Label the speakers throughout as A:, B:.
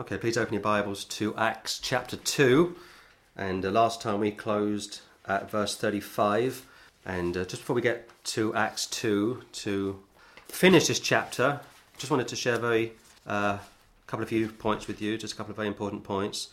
A: Okay, please open your Bibles to Acts chapter 2. And uh, last time we closed at verse 35. And uh, just before we get to Acts 2, to finish this chapter, just wanted to share a very uh, couple of few points with you, just a couple of very important points.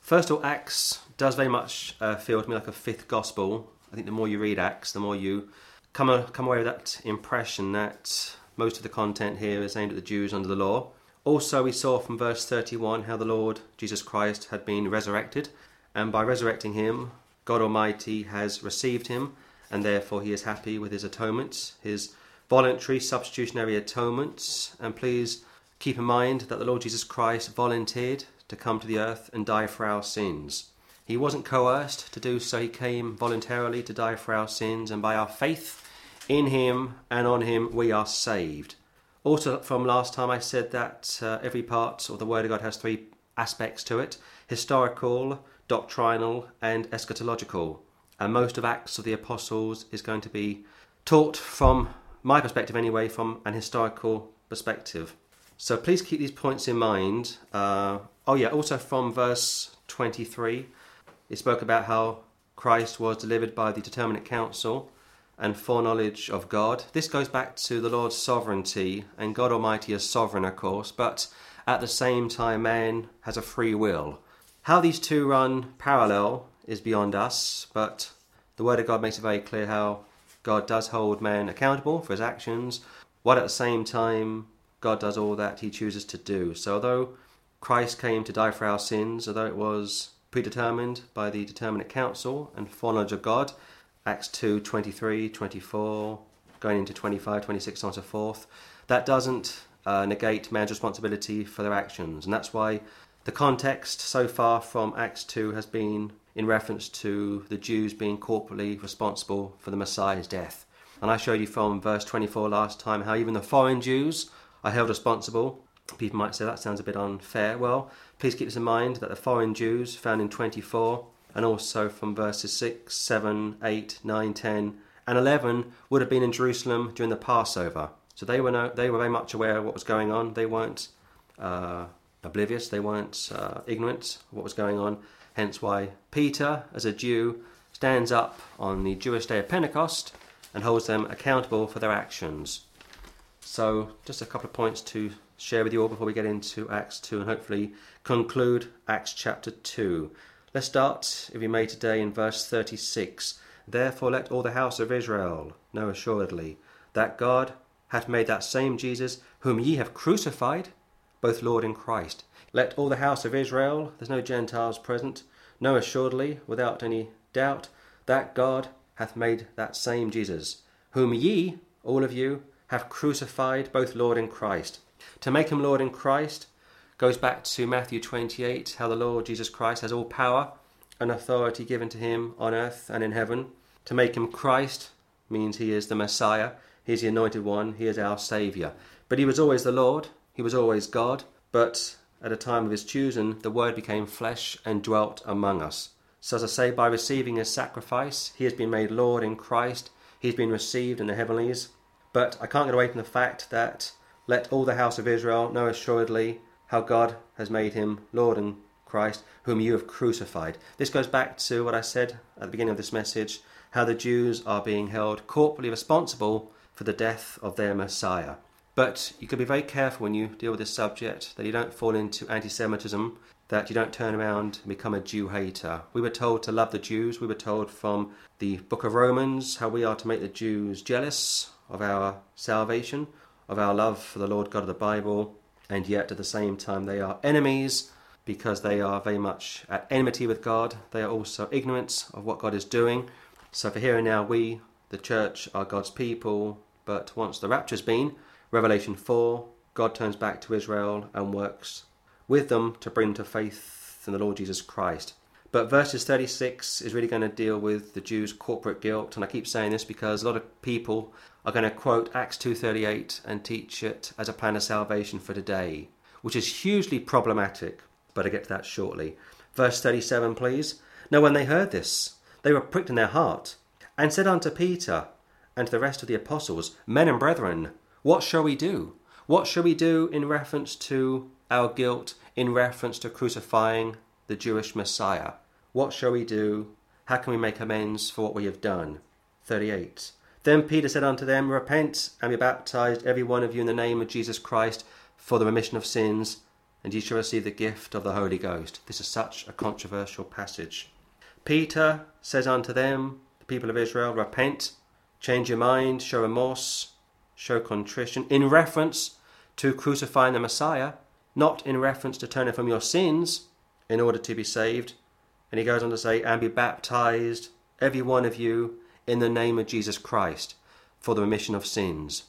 A: First of all, Acts does very much uh, feel to me like a fifth gospel. I think the more you read Acts, the more you come, uh, come away with that impression that most of the content here is aimed at the Jews under the law also, we saw from verse 31 how the Lord Jesus Christ had been resurrected, and by resurrecting him, God Almighty has received him, and therefore he is happy with his atonements, his voluntary substitutionary atonements. And please keep in mind that the Lord Jesus Christ volunteered to come to the earth and die for our sins. He wasn't coerced to do so, he came voluntarily to die for our sins, and by our faith in him and on him, we are saved. Also, from last time, I said that uh, every part of the Word of God has three aspects to it historical, doctrinal, and eschatological. And most of Acts of the Apostles is going to be taught from my perspective, anyway, from an historical perspective. So please keep these points in mind. Uh, oh, yeah, also from verse 23, it spoke about how Christ was delivered by the determinate counsel and foreknowledge of God. This goes back to the Lord's sovereignty, and God Almighty is sovereign, of course, but at the same time, man has a free will. How these two run parallel is beyond us, but the Word of God makes it very clear how God does hold man accountable for his actions, while at the same time, God does all that he chooses to do. So, although Christ came to die for our sins, although it was predetermined by the determinate counsel and foreknowledge of God, Acts 2 23, 24, going into 25, 26, and so forth. That doesn't uh, negate man's responsibility for their actions. And that's why the context so far from Acts 2 has been in reference to the Jews being corporately responsible for the Messiah's death. And I showed you from verse 24 last time how even the foreign Jews are held responsible. People might say that sounds a bit unfair. Well, please keep this in mind that the foreign Jews found in 24 and also from verses 6, 7, 8, 9, 10, and 11 would have been in Jerusalem during the Passover. So they were, no, they were very much aware of what was going on. They weren't uh, oblivious, they weren't uh, ignorant of what was going on. Hence why Peter, as a Jew, stands up on the Jewish day of Pentecost and holds them accountable for their actions. So, just a couple of points to share with you all before we get into Acts 2 and hopefully conclude Acts chapter 2. Let's start, if we may, today in verse 36. Therefore, let all the house of Israel know assuredly that God hath made that same Jesus, whom ye have crucified, both Lord and Christ. Let all the house of Israel, there's no Gentiles present, know assuredly, without any doubt, that God hath made that same Jesus, whom ye, all of you, have crucified, both Lord and Christ. To make him Lord and Christ, goes back to Matthew 28, how the Lord Jesus Christ has all power and authority given to him on earth and in heaven. To make him Christ means he is the Messiah, he is the anointed one, he is our Saviour. But he was always the Lord, he was always God, but at a time of his choosing, the Word became flesh and dwelt among us. So, as I say, by receiving his sacrifice, he has been made Lord in Christ, he has been received in the heavenlies. But I can't get away from the fact that let all the house of Israel know assuredly how God has made him Lord and Christ, whom you have crucified. This goes back to what I said at the beginning of this message how the Jews are being held corporally responsible for the death of their Messiah. But you can be very careful when you deal with this subject that you don't fall into anti Semitism, that you don't turn around and become a Jew hater. We were told to love the Jews. We were told from the book of Romans how we are to make the Jews jealous of our salvation, of our love for the Lord God of the Bible, and yet at the same time they are enemies because they are very much at enmity with God. They are also ignorant of what God is doing. So for here and now, we, the church, are God's people. But once the rapture's been, Revelation 4, God turns back to Israel and works with them to bring to faith in the Lord Jesus Christ. But verses 36 is really going to deal with the Jews' corporate guilt, and I keep saying this because a lot of people are going to quote Acts 2:38 and teach it as a plan of salvation for today, which is hugely problematic, but I'll get to that shortly. Verse 37, please. Now when they heard this, they were pricked in their heart, and said unto Peter and to the rest of the apostles, Men and brethren, what shall we do? What shall we do in reference to our guilt, in reference to crucifying the Jewish Messiah. What shall we do? How can we make amends for what we have done? 38. Then Peter said unto them, Repent and be baptized, every one of you, in the name of Jesus Christ, for the remission of sins, and ye shall receive the gift of the Holy Ghost. This is such a controversial passage. Peter says unto them, the people of Israel, Repent, change your mind, show remorse, show contrition, in reference to crucifying the Messiah, not in reference to turning from your sins in order to be saved. And he goes on to say, And be baptized, every one of you, in the name of Jesus Christ for the remission of sins,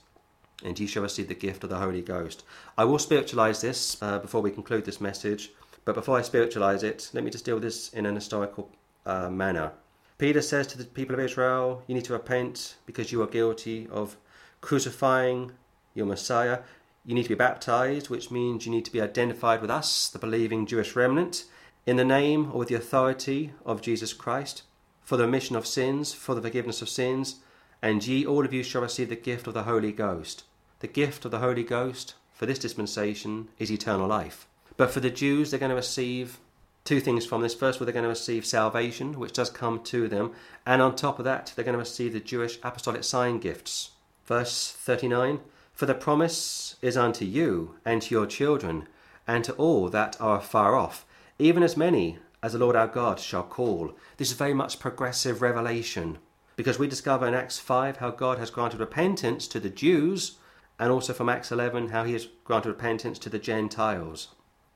A: and ye shall receive the gift of the Holy Ghost. I will spiritualize this uh, before we conclude this message, but before I spiritualize it, let me just deal with this in an historical uh, manner. Peter says to the people of Israel, You need to repent because you are guilty of crucifying your Messiah. You need to be baptized, which means you need to be identified with us, the believing Jewish remnant, in the name or with the authority of Jesus Christ for the remission of sins, for the forgiveness of sins, and ye all of you shall receive the gift of the Holy Ghost. The gift of the Holy Ghost for this dispensation is eternal life. But for the Jews, they're going to receive two things from this. First they're going to receive salvation, which does come to them, and on top of that, they're going to receive the Jewish apostolic sign gifts. Verse 39 For the promise is unto you, and to your children, and to all that are far off, even as many as the Lord our God shall call. This is very much progressive revelation because we discover in Acts 5 how God has granted repentance to the Jews and also from Acts 11 how he has granted repentance to the Gentiles.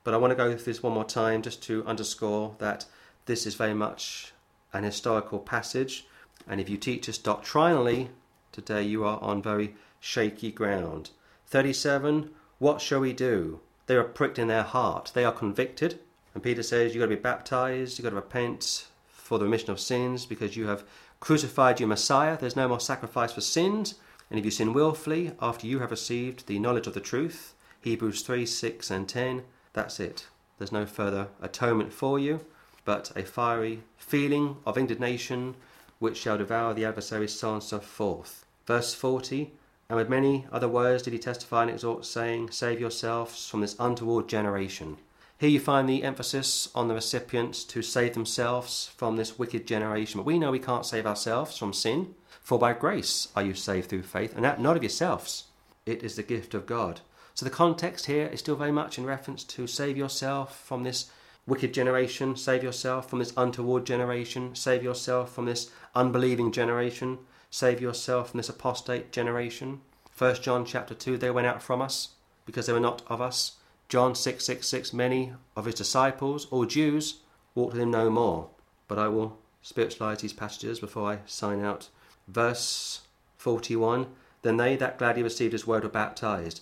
A: But I want to go through this one more time just to underscore that this is very much an historical passage and if you teach us doctrinally today you are on very shaky ground. 37 What shall we do? They are pricked in their heart. They are convicted. And Peter says, You've got to be baptized, you've got to repent for the remission of sins because you have crucified your Messiah. There's no more sacrifice for sins. And if you sin wilfully after you have received the knowledge of the truth, Hebrews 3 6 and 10, that's it. There's no further atonement for you, but a fiery feeling of indignation which shall devour the adversary's soul and so forth. Verse 40 And with many other words did he testify and exhort, saying, Save yourselves from this untoward generation. Here you find the emphasis on the recipients to save themselves from this wicked generation. But we know we can't save ourselves from sin, for by grace are you saved through faith, and that not of yourselves. It is the gift of God. So the context here is still very much in reference to save yourself from this wicked generation, save yourself from this untoward generation, save yourself from this unbelieving generation, save yourself from this apostate generation. First John chapter 2 they went out from us because they were not of us John 666 Many of his disciples, or Jews, walked with him no more. But I will spiritualize these passages before I sign out. Verse 41 Then they that gladly received his word were baptized,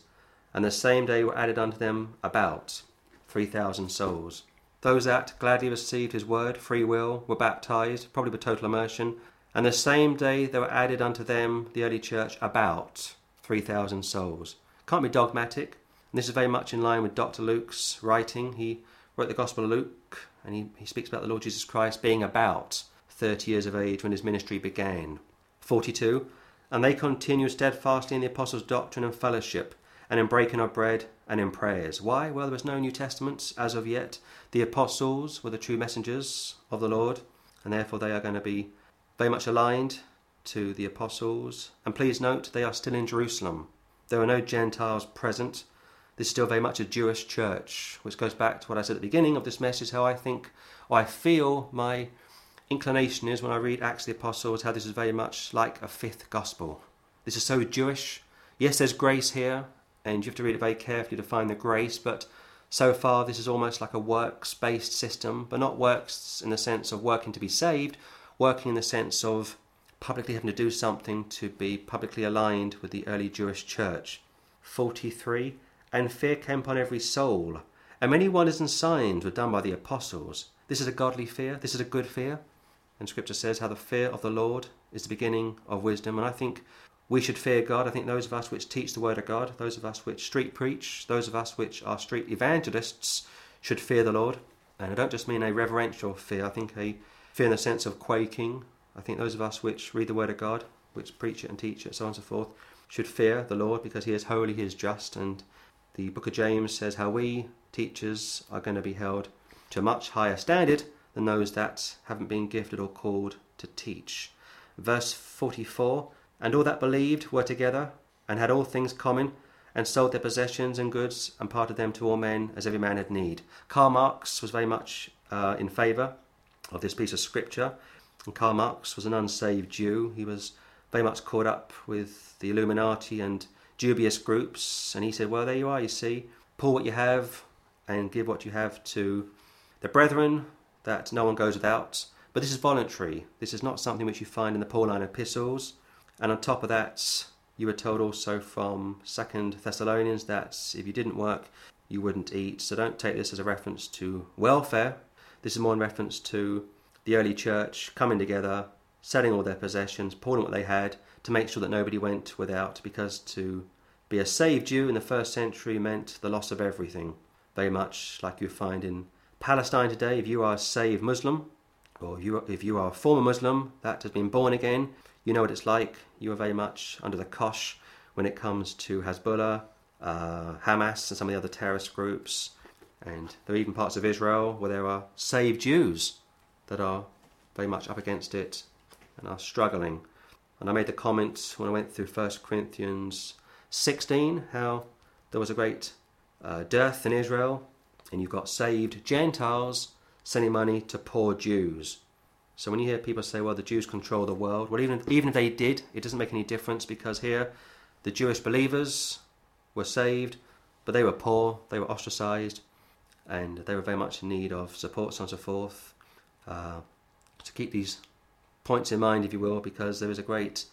A: and the same day were added unto them about 3,000 souls. Those that gladly received his word, free will, were baptized, probably with total immersion, and the same day there were added unto them, the early church, about 3,000 souls. Can't be dogmatic, and this is very much in line with Dr. Luke's writing. He wrote the Gospel of Luke, and he, he speaks about the Lord Jesus Christ being about 30 years of age when his ministry began. 42. And they continued steadfastly in the apostles' doctrine and fellowship, and in breaking of bread and in prayers. Why? Well, there was no New Testament as of yet. The apostles were the true messengers of the Lord, and therefore they are going to be very much aligned to the apostles. And please note, they are still in Jerusalem. There are no Gentiles present. This is still very much a Jewish church, which goes back to what I said at the beginning of this message how I think, or I feel my inclination is when I read Acts of the Apostles, how this is very much like a fifth gospel. This is so Jewish. Yes, there's grace here, and you have to read it very carefully to find the grace, but so far this is almost like a works based system, but not works in the sense of working to be saved, working in the sense of publicly having to do something to be publicly aligned with the early Jewish church. 43 and fear came upon every soul. And many wonders and signs were done by the apostles. This is a godly fear. This is a good fear. And Scripture says how the fear of the Lord is the beginning of wisdom. And I think we should fear God. I think those of us which teach the Word of God, those of us which street preach, those of us which are street evangelists, should fear the Lord. And I don't just mean a reverential fear. I think a fear in the sense of quaking. I think those of us which read the Word of God, which preach it and teach it, so on and so forth, should fear the Lord because He is holy, He is just, and the book of James says how we teachers are going to be held to a much higher standard than those that haven't been gifted or called to teach. Verse 44 And all that believed were together and had all things common and sold their possessions and goods and parted them to all men as every man had need. Karl Marx was very much uh, in favour of this piece of scripture. And Karl Marx was an unsaved Jew. He was very much caught up with the Illuminati and dubious groups. And he said, Well, there you are, you see. Pull what you have and give what you have to the brethren, that no one goes without. But this is voluntary. This is not something which you find in the Pauline epistles. And on top of that, you were told also from Second Thessalonians that if you didn't work, you wouldn't eat. So don't take this as a reference to welfare. This is more in reference to the early church coming together, selling all their possessions, pulling what they had to make sure that nobody went without, because to be a saved Jew in the first century meant the loss of everything. Very much like you find in Palestine today, if you are a saved Muslim, or if you, are, if you are a former Muslim that has been born again, you know what it's like. You are very much under the kosh when it comes to Hezbollah, uh, Hamas, and some of the other terrorist groups. And there are even parts of Israel where there are saved Jews that are very much up against it and are struggling. And I made the comment when I went through 1 Corinthians 16 how there was a great uh, dearth in Israel, and you've got saved Gentiles sending money to poor Jews. So when you hear people say, well, the Jews control the world, well, even, even if they did, it doesn't make any difference because here the Jewish believers were saved, but they were poor, they were ostracized, and they were very much in need of support, so on and so forth. Uh, to keep these points in mind, if you will, because there is a great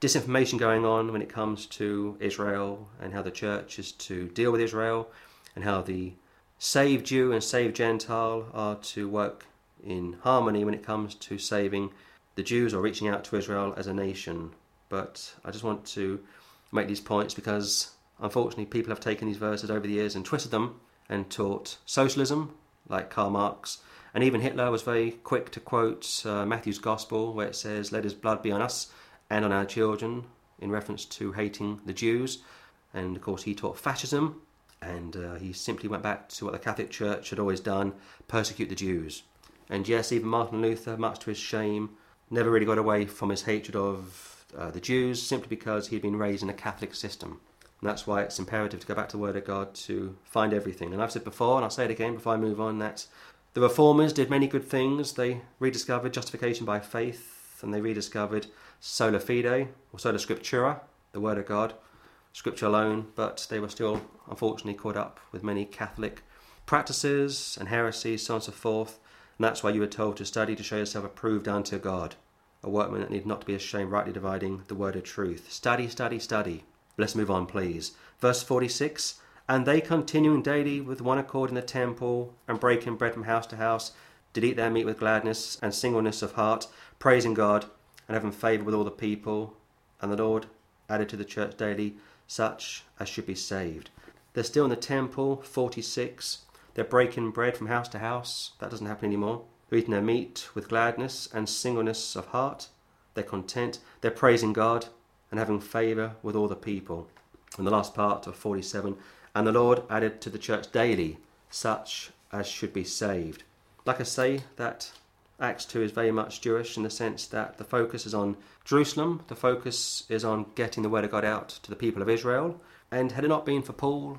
A: disinformation going on when it comes to Israel and how the church is to deal with Israel and how the saved Jew and saved Gentile are to work in harmony when it comes to saving the Jews or reaching out to Israel as a nation. But I just want to make these points because unfortunately people have taken these verses over the years and twisted them and taught socialism, like Karl Marx. And even Hitler was very quick to quote uh, Matthew's Gospel, where it says, Let his blood be on us and on our children, in reference to hating the Jews. And of course, he taught fascism, and uh, he simply went back to what the Catholic Church had always done persecute the Jews. And yes, even Martin Luther, much to his shame, never really got away from his hatred of uh, the Jews simply because he'd been raised in a Catholic system. And that's why it's imperative to go back to the Word of God to find everything. And I've said before, and I'll say it again before I move on, that the Reformers did many good things. They rediscovered justification by faith, and they rediscovered sola fide, or sola scriptura, the Word of God, Scripture alone, but they were still, unfortunately, caught up with many Catholic practices and heresies, so on and so forth. And that's why you were told to study to show yourself approved unto God, a workman that need not be ashamed, rightly dividing the word of truth. Study, study, study. Let's move on, please. Verse 46 And they continuing daily with one accord in the temple, and breaking bread from house to house, did eat their meat with gladness and singleness of heart, praising God, and having favour with all the people. And the Lord added to the church daily such as should be saved. They're still in the temple, 46. They're breaking bread from house to house. That doesn't happen anymore. They're eating their meat with gladness and singleness of heart. They're content. They're praising God and having favour with all the people. And the last part of 47 And the Lord added to the church daily such as should be saved. Like I say, that Acts 2 is very much Jewish in the sense that the focus is on Jerusalem, the focus is on getting the word of God out to the people of Israel. And had it not been for Paul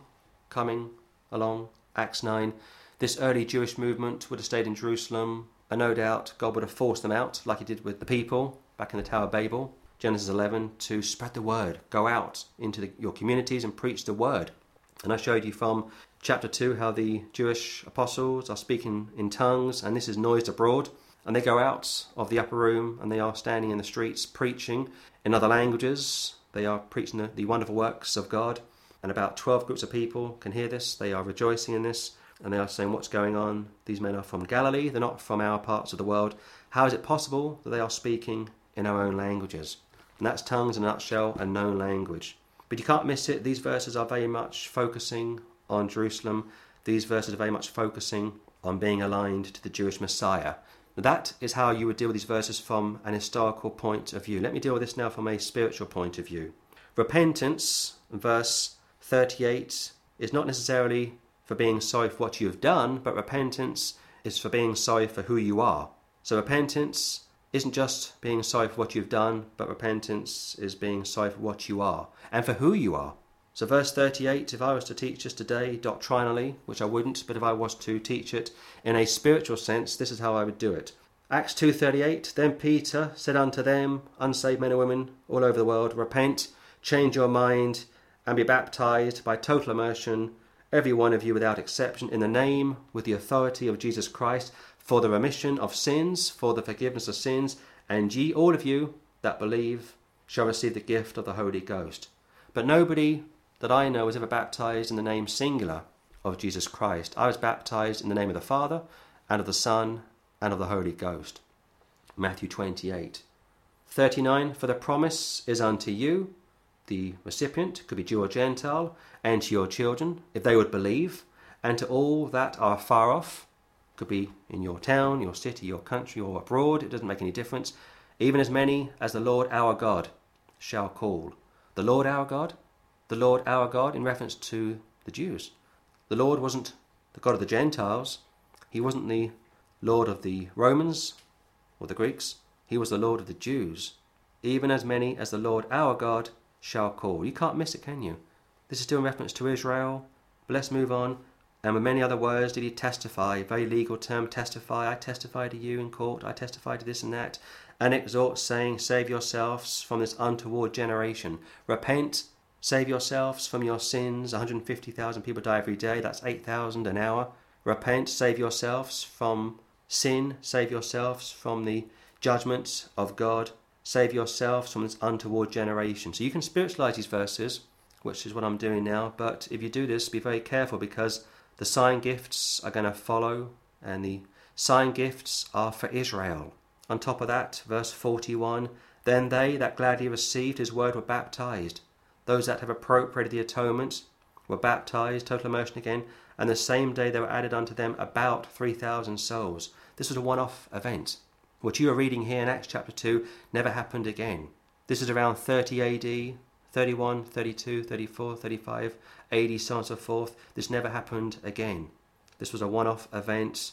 A: coming along Acts 9, this early Jewish movement would have stayed in Jerusalem, and no doubt God would have forced them out, like He did with the people back in the Tower of Babel, Genesis 11, to spread the word, go out into the, your communities and preach the word. And I showed you from chapter 2 how the Jewish apostles are speaking in tongues, and this is noised abroad. And they go out of the upper room and they are standing in the streets preaching in other languages. They are preaching the, the wonderful works of God and about 12 groups of people can hear this. They are rejoicing in this and they are saying, What's going on? These men are from Galilee, they're not from our parts of the world. How is it possible that they are speaking in our own languages? And that's tongues in a nutshell, a known language. But you can't miss it. These verses are very much focusing on Jerusalem. These verses are very much focusing on being aligned to the Jewish Messiah. That is how you would deal with these verses from an historical point of view. Let me deal with this now from a spiritual point of view. Repentance, verse 38 is not necessarily for being sorry for what you have done, but repentance is for being sorry for who you are. So repentance isn't just being sorry for what you've done, but repentance is being sorry for what you are and for who you are. So, verse 38 if I was to teach this today doctrinally, which I wouldn't, but if I was to teach it in a spiritual sense, this is how I would do it. Acts 2:38 Then Peter said unto them, unsaved men and women all over the world, repent, change your mind, and be baptized by total immersion, every one of you without exception, in the name, with the authority of Jesus Christ, for the remission of sins, for the forgiveness of sins, and ye all of you that believe shall receive the gift of the Holy Ghost. But nobody that I know was ever baptized in the name singular of Jesus Christ. I was baptized in the name of the Father, and of the Son, and of the Holy Ghost. Matthew 28. 39. For the promise is unto you, the recipient, could be Jew or Gentile, and to your children, if they would believe, and to all that are far off, could be in your town, your city, your country, or abroad, it doesn't make any difference, even as many as the Lord our God shall call. The Lord our God the Lord our God in reference to the Jews. The Lord wasn't the God of the Gentiles, he wasn't the Lord of the Romans or the Greeks, he was the Lord of the Jews. Even as many as the Lord our God shall call. You can't miss it, can you? This is still in reference to Israel. But let's move on. And with many other words did he testify, very legal term, testify. I testify to you in court, I testify to this and that, and exhort, saying, Save yourselves from this untoward generation. Repent Save yourselves from your sins. 150,000 people die every day. That's 8,000 an hour. Repent. Save yourselves from sin. Save yourselves from the judgments of God. Save yourselves from this untoward generation. So you can spiritualize these verses, which is what I'm doing now. But if you do this, be very careful because the sign gifts are going to follow, and the sign gifts are for Israel. On top of that, verse 41 Then they that gladly received his word were baptized those that have appropriated the atonement were baptized, total immersion again, and the same day there were added unto them about 3,000 souls. This was a one off event. What you are reading here in Acts chapter 2 never happened again. This is around 30 AD, 31, 32, 34, 35 AD, so on and so forth. This never happened again. This was a one off event,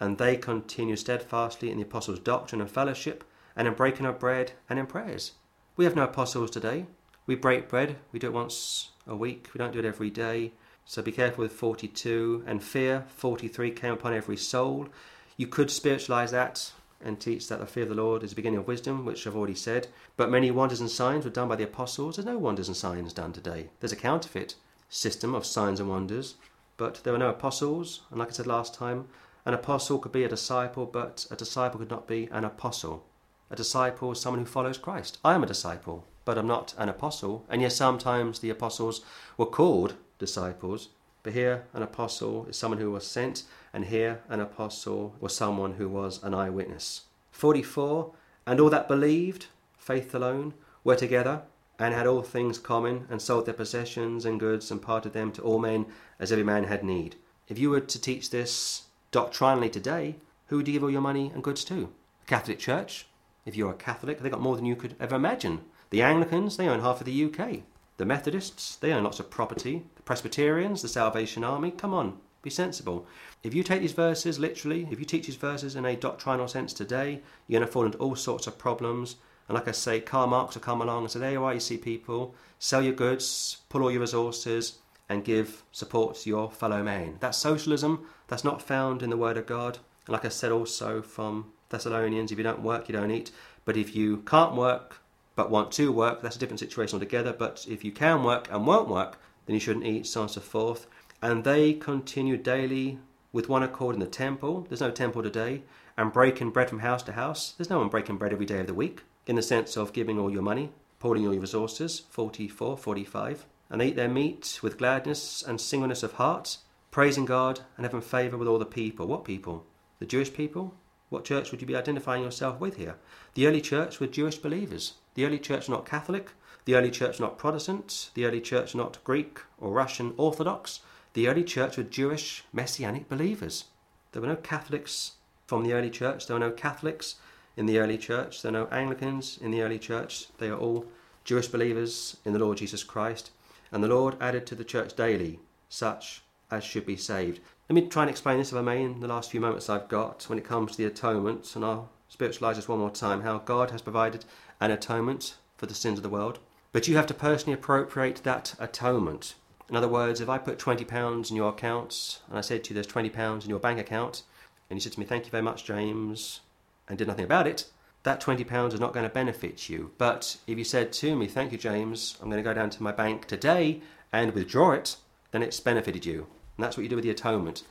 A: and they continued steadfastly in the apostles' doctrine and fellowship, and in breaking of bread and in prayers. We have no apostles today. We break bread, we do it once a week, we don't do it every day. So be careful with 42. And fear, 43, came upon every soul. You could spiritualize that and teach that the fear of the Lord is the beginning of wisdom, which I've already said. But many wonders and signs were done by the apostles. There's no wonders and signs done today. There's a counterfeit system of signs and wonders, but there were no apostles. And like I said last time, an apostle could be a disciple, but a disciple could not be an apostle. A disciple is someone who follows Christ. I am a disciple but I'm not an apostle. And yes, sometimes the apostles were called disciples, but here an apostle is someone who was sent, and here an apostle was someone who was an eyewitness. 44 And all that believed, faith alone, were together, and had all things common, and sold their possessions and goods, and parted them to all men as every man had need. If you were to teach this doctrinally today, who would you give all your money and goods to? The Catholic Church? If you're a Catholic, they got more than you could ever imagine. The Anglicans, they own half of the UK. The Methodists, they own lots of property. Presbyterians, the Salvation Army, come on, be sensible. If you take these verses literally, if you teach these verses in a doctrinal sense today, you're going to fall into all sorts of problems. And like I say, Karl Marx will come along and say, there you are, you see people, sell your goods, pull all your resources, and give support to your fellow man. That's socialism. That's not found in the Word of God. And like I said also from Thessalonians, if you don't work, you don't eat. But if you can't work, but want to work, that's a different situation altogether. But if you can work and won't work, then you shouldn't eat, so on and so forth. And they continued daily with one accord in the temple. There's no temple today. And breaking bread from house to house. There's no one breaking bread every day of the week, in the sense of giving all your money, pouring all your resources. 44, 45. And they eat their meat with gladness and singleness of heart, praising God and having favour with all the people. What people? The Jewish people? What church would you be identifying yourself with here? The early church were Jewish believers. The early church not Catholic. The early church not Protestant. The early church not Greek or Russian Orthodox. The early church were Jewish Messianic believers. There were no Catholics from the early church. There were no Catholics in the early church. There were no Anglicans in the early church. They are all Jewish believers in the Lord Jesus Christ. And the Lord added to the church daily such as should be saved. Let me try and explain this, if I may, in the last few moments I've got when it comes to the atonement, and I'll spiritualize this one more time how God has provided an atonement for the sins of the world. But you have to personally appropriate that atonement. In other words, if I put £20 in your account and I said to you there's £20 in your bank account, and you said to me, Thank you very much, James, and did nothing about it, that £20 is not going to benefit you. But if you said to me, Thank you, James, I'm going to go down to my bank today and withdraw it, then it's benefited you. And that's what you do with the atonement.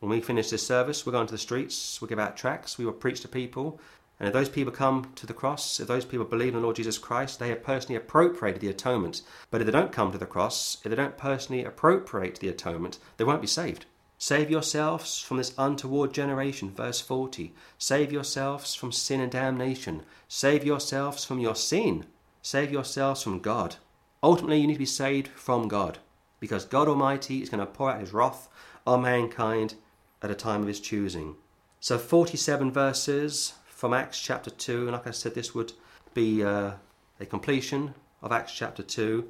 A: When we finish this service, we'll go into the streets, we'll give out tracts, we will preach to people. And if those people come to the cross, if those people believe in the Lord Jesus Christ, they have personally appropriated the atonement. But if they don't come to the cross, if they don't personally appropriate the atonement, they won't be saved. Save yourselves from this untoward generation, verse 40. Save yourselves from sin and damnation. Save yourselves from your sin. Save yourselves from God. Ultimately, you need to be saved from God because God Almighty is going to pour out his wrath on mankind at a time of his choosing. So, 47 verses from Acts chapter 2, and like I said, this would be uh, a completion of Acts chapter 2.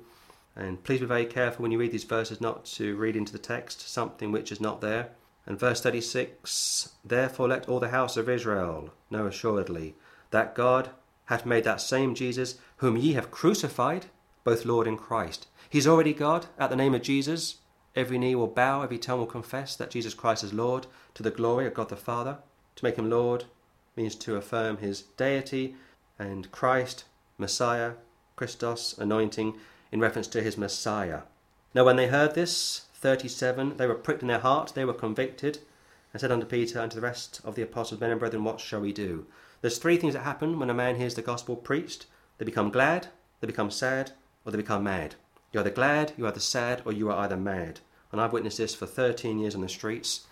A: And please be very careful when you read these verses not to read into the text something which is not there. And verse 36 Therefore let all the house of Israel know assuredly that God hath made that same Jesus, whom ye have crucified, both Lord and Christ. He's already God. At the name of Jesus, every knee will bow, every tongue will confess that Jesus Christ is Lord to the glory of God the Father. To make him Lord means to affirm his deity and Christ, Messiah, Christos, anointing in reference to his Messiah. Now, when they heard this, 37, they were pricked in their heart, they were convicted, and said unto Peter and to the rest of the apostles, Men and brethren, what shall we do? There's three things that happen when a man hears the gospel preached they become glad, they become sad, or they become mad. You're either glad, you're either sad, or you are either mad. And I've witnessed this for 13 years on the streets.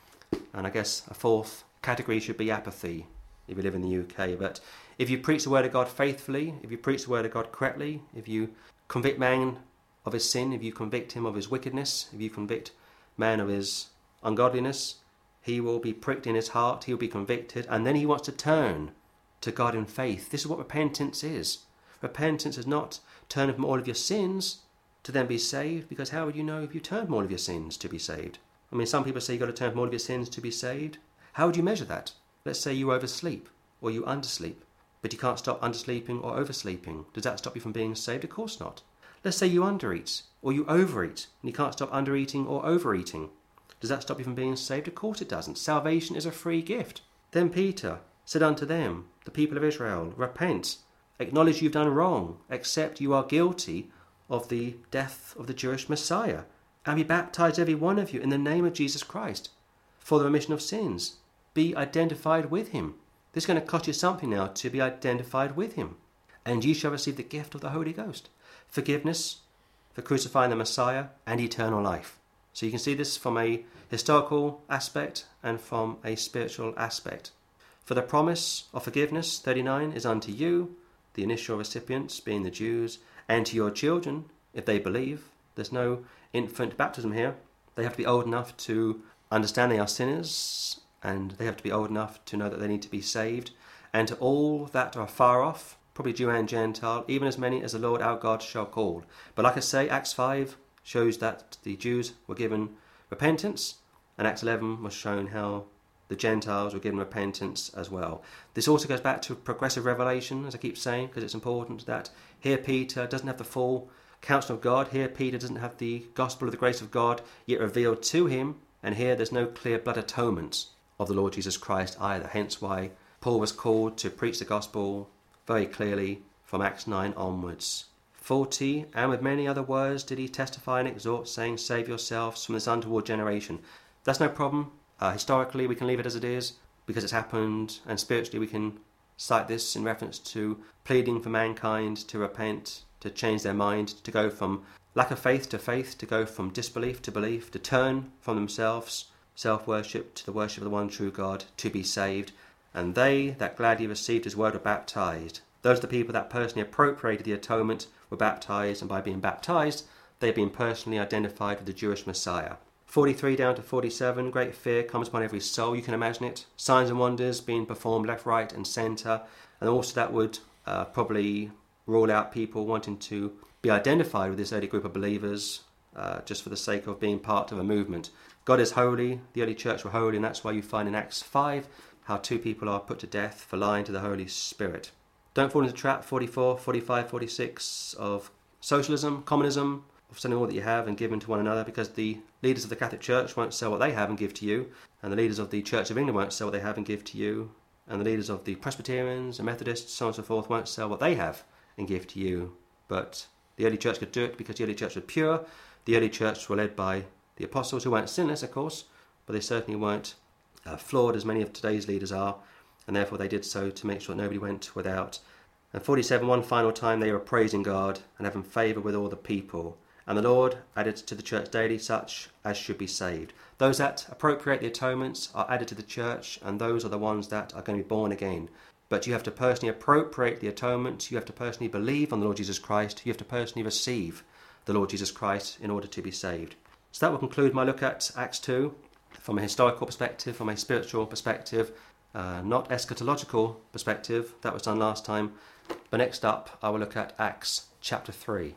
A: And I guess a fourth category should be apathy if you live in the UK. But if you preach the word of God faithfully, if you preach the word of God correctly, if you convict man of his sin, if you convict him of his wickedness, if you convict man of his ungodliness, he will be pricked in his heart, he will be convicted, and then he wants to turn to God in faith. This is what repentance is. Repentance is not turning from all of your sins, to then be saved? Because how would you know if you turned from all of your sins to be saved? I mean, some people say you've got to turn from all of your sins to be saved. How would you measure that? Let's say you oversleep or you undersleep, but you can't stop undersleeping or oversleeping. Does that stop you from being saved? Of course not. Let's say you undereat or you overeat and you can't stop undereating or overeating. Does that stop you from being saved? Of course it doesn't. Salvation is a free gift. Then Peter said unto them, the people of Israel, Repent, acknowledge you've done wrong, accept you are guilty of the death of the Jewish Messiah, and be baptized, every one of you, in the name of Jesus Christ for the remission of sins. Be identified with him. This is going to cost you something now to be identified with him. And ye shall receive the gift of the Holy Ghost forgiveness for crucifying the Messiah and eternal life. So you can see this from a historical aspect and from a spiritual aspect. For the promise of forgiveness, 39, is unto you, the initial recipients being the Jews, and to your children, if they believe. There's no infant baptism here. They have to be old enough to understand they are sinners, and they have to be old enough to know that they need to be saved. And to all that are far off, probably Jew and Gentile, even as many as the Lord our God shall call. But like I say, Acts 5 shows that the Jews were given repentance, and Acts 11 was shown how the Gentiles were given repentance as well. This also goes back to progressive revelation, as I keep saying, because it's important that here Peter doesn't have the full counsel of God. Here Peter doesn't have the gospel of the grace of God yet revealed to him. And here there's no clear blood atonement of the Lord Jesus Christ either. Hence why Paul was called to preach the gospel very clearly from Acts 9 onwards. 40, and with many other words did he testify and exhort, saying, Save yourselves from this untoward generation. That's no problem. Uh, historically, we can leave it as it is because it's happened, and spiritually, we can cite this in reference to pleading for mankind to repent, to change their mind, to go from lack of faith to faith, to go from disbelief to belief, to turn from themselves, self worship, to the worship of the one true God, to be saved. And they that gladly received his word were baptized. Those are the people that personally appropriated the atonement were baptized, and by being baptized, they have been personally identified with the Jewish Messiah. 43 down to 47, great fear comes upon every soul. You can imagine it. Signs and wonders being performed left, right, and centre. And also, that would uh, probably rule out people wanting to be identified with this early group of believers uh, just for the sake of being part of a movement. God is holy, the early church were holy, and that's why you find in Acts 5 how two people are put to death for lying to the Holy Spirit. Don't fall into trap 44, 45, 46 of socialism, communism, of selling all that you have and giving to one another because the leaders of the Catholic Church won't sell what they have and give to you, and the leaders of the Church of England won't sell what they have and give to you, and the leaders of the Presbyterians and Methodists, so on and so forth, won't sell what they have and give to you. But the early church could do it because the early church was pure. The early church were led by the apostles who weren't sinless, of course, but they certainly weren't uh, flawed as many of today's leaders are, and therefore they did so to make sure nobody went without. And 47, one final time they were praising God and having favour with all the people. And the Lord added to the church daily such as should be saved. Those that appropriate the atonements are added to the church, and those are the ones that are going to be born again. But you have to personally appropriate the atonement, you have to personally believe on the Lord Jesus Christ, you have to personally receive the Lord Jesus Christ in order to be saved. So that will conclude my look at Acts 2 from a historical perspective, from a spiritual perspective, uh, not eschatological perspective. That was done last time. But next up, I will look at Acts chapter 3.